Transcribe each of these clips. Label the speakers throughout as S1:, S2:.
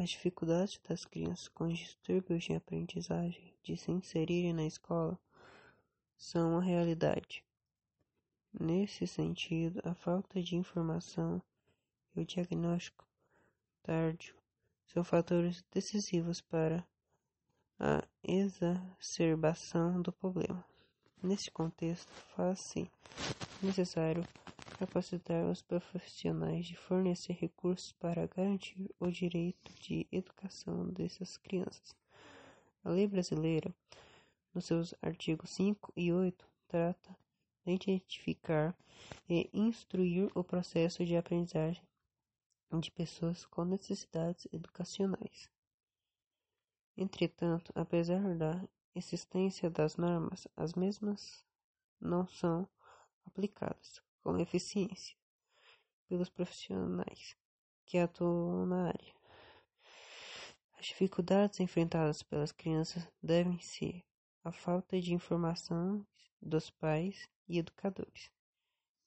S1: As dificuldades das crianças com distúrbios de aprendizagem de se inserirem na escola são uma realidade. Nesse sentido, a falta de informação e o diagnóstico tardio são fatores decisivos para a exacerbação do problema. Nesse contexto, faz-se necessário capacitar os profissionais de fornecer recursos para garantir o direito de educação dessas crianças. A lei brasileira, nos seus artigos 5 e 8, trata de identificar e instruir o processo de aprendizagem de pessoas com necessidades educacionais. Entretanto, apesar da existência das normas, as mesmas não são aplicadas com eficiência pelos profissionais que atuam na área. As dificuldades enfrentadas pelas crianças devem ser a falta de informação dos pais e educadores,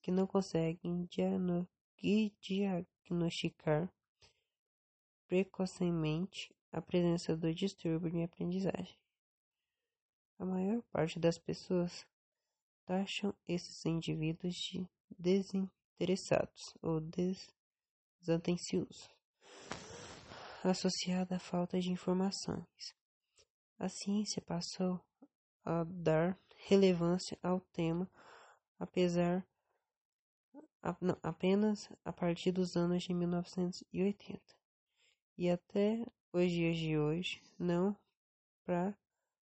S1: que não conseguem diagnosticar precocemente a presença do distúrbio de aprendizagem. A maior parte das pessoas taxam esses indivíduos de desinteressados ou desatenciosos, associada à falta de informações. A ciência passou a dar relevância ao tema, apesar a, não, apenas a partir dos anos de 1980 e até os dias de hoje não pra,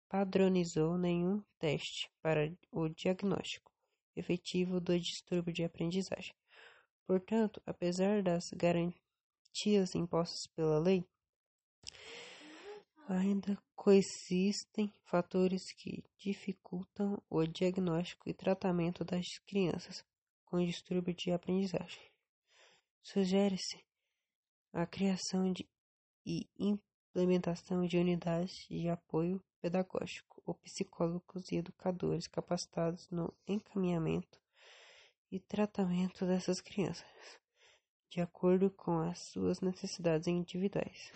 S1: padronizou nenhum teste para o diagnóstico efetivo do distúrbio de aprendizagem. Portanto, apesar das garantias impostas pela lei, ainda coexistem fatores que dificultam o diagnóstico e tratamento das crianças com distúrbio de aprendizagem. Sugere-se a criação de, e implementação de unidades de apoio pedagógico ou psicólogos e educadores capacitados no encaminhamento e tratamento dessas crianças, de acordo com as suas necessidades individuais.